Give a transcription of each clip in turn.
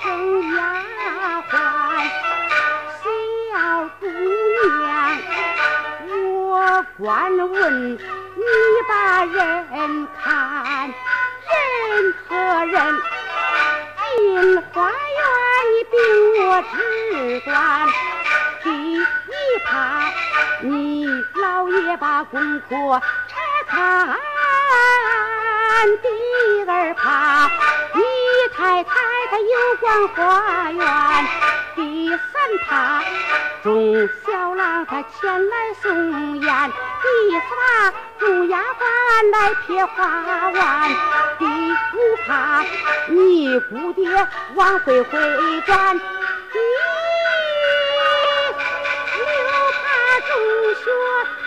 生丫鬟小姑娘我管问你把人看任何人进花园你比我只管第一怕你老爷把公婆拆看第二怕太太她又逛花园，第三怕众小郎他前来送烟，第三怕众丫鬟来撇花碗，第五怕你姑爹往回回转，第六怕中学。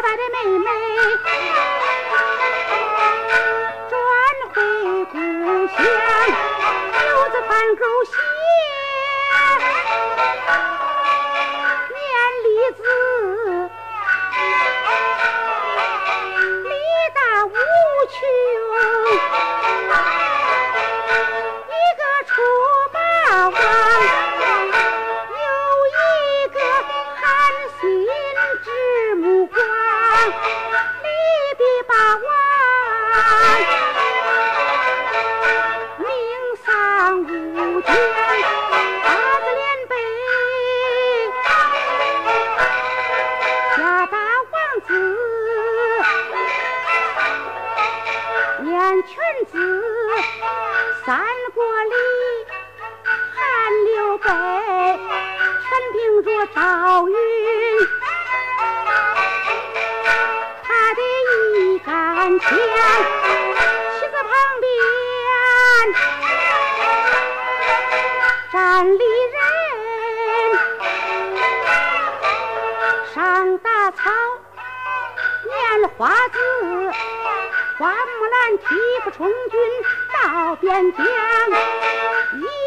他结拜的妹妹，到边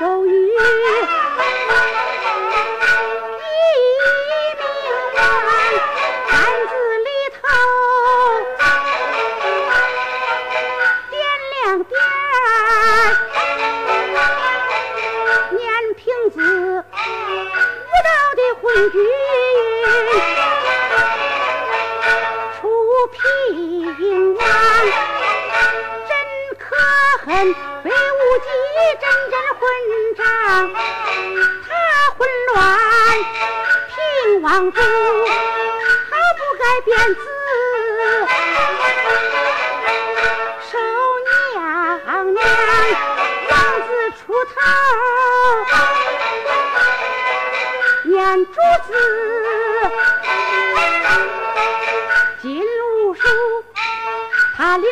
出平一阵阵混账，他混乱平王府，他不该变子。守娘娘，王子出头，念主子，金兀术，他领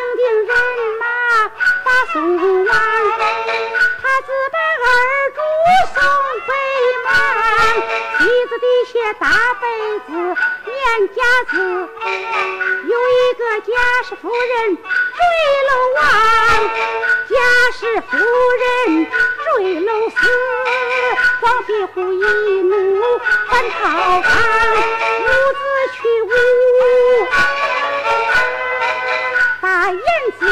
是夫人坠楼亡，家是夫人坠楼死，黄皮虎一怒反朝堂，母子去无。大燕子，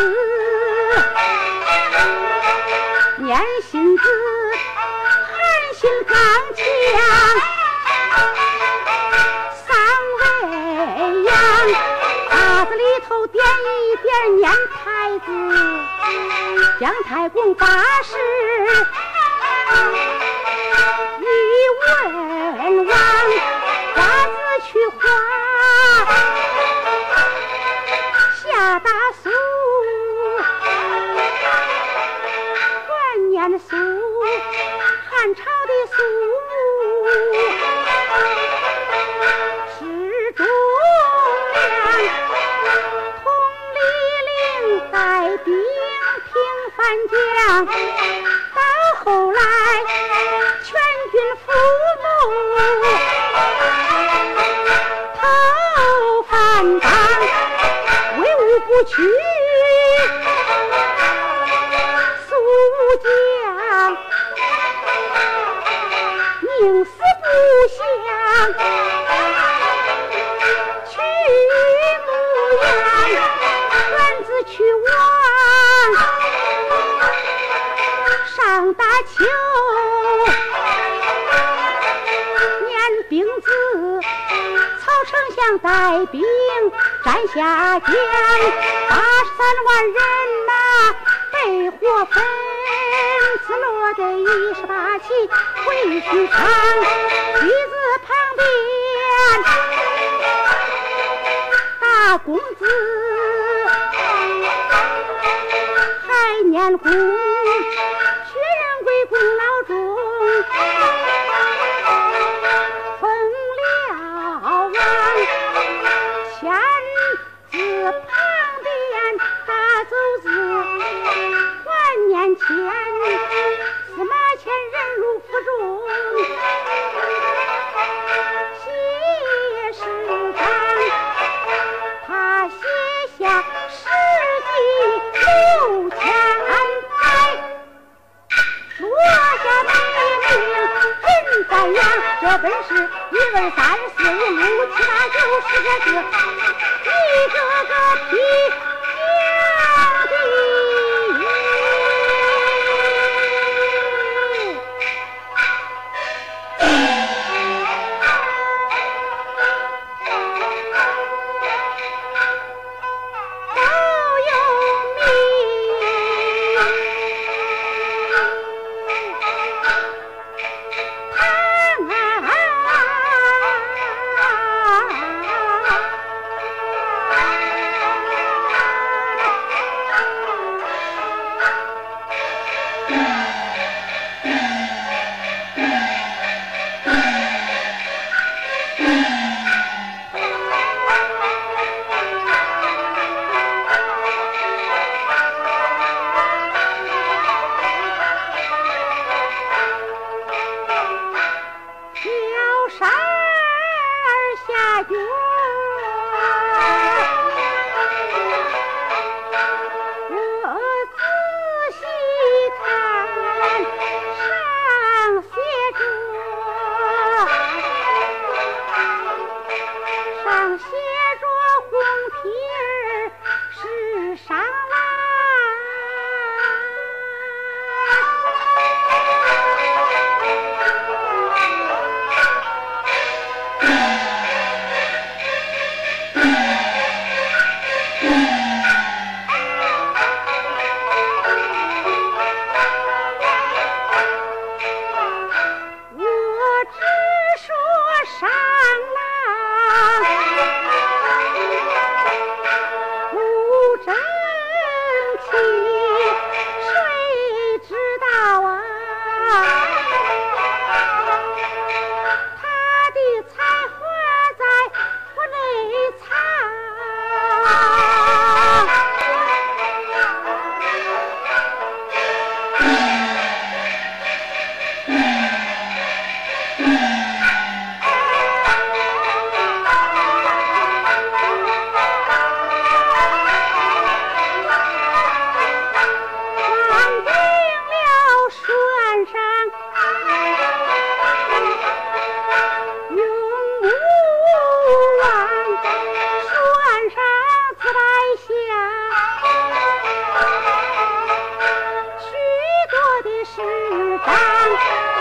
姜太公八十一文王，瓜子去花下大苏，还念苏汉朝的苏平上大秋，念兵字，曹丞相带兵占下江，八十三万人马被火焚，死落得一十八骑回许昌，妻子旁边。大公子还念功，十丈。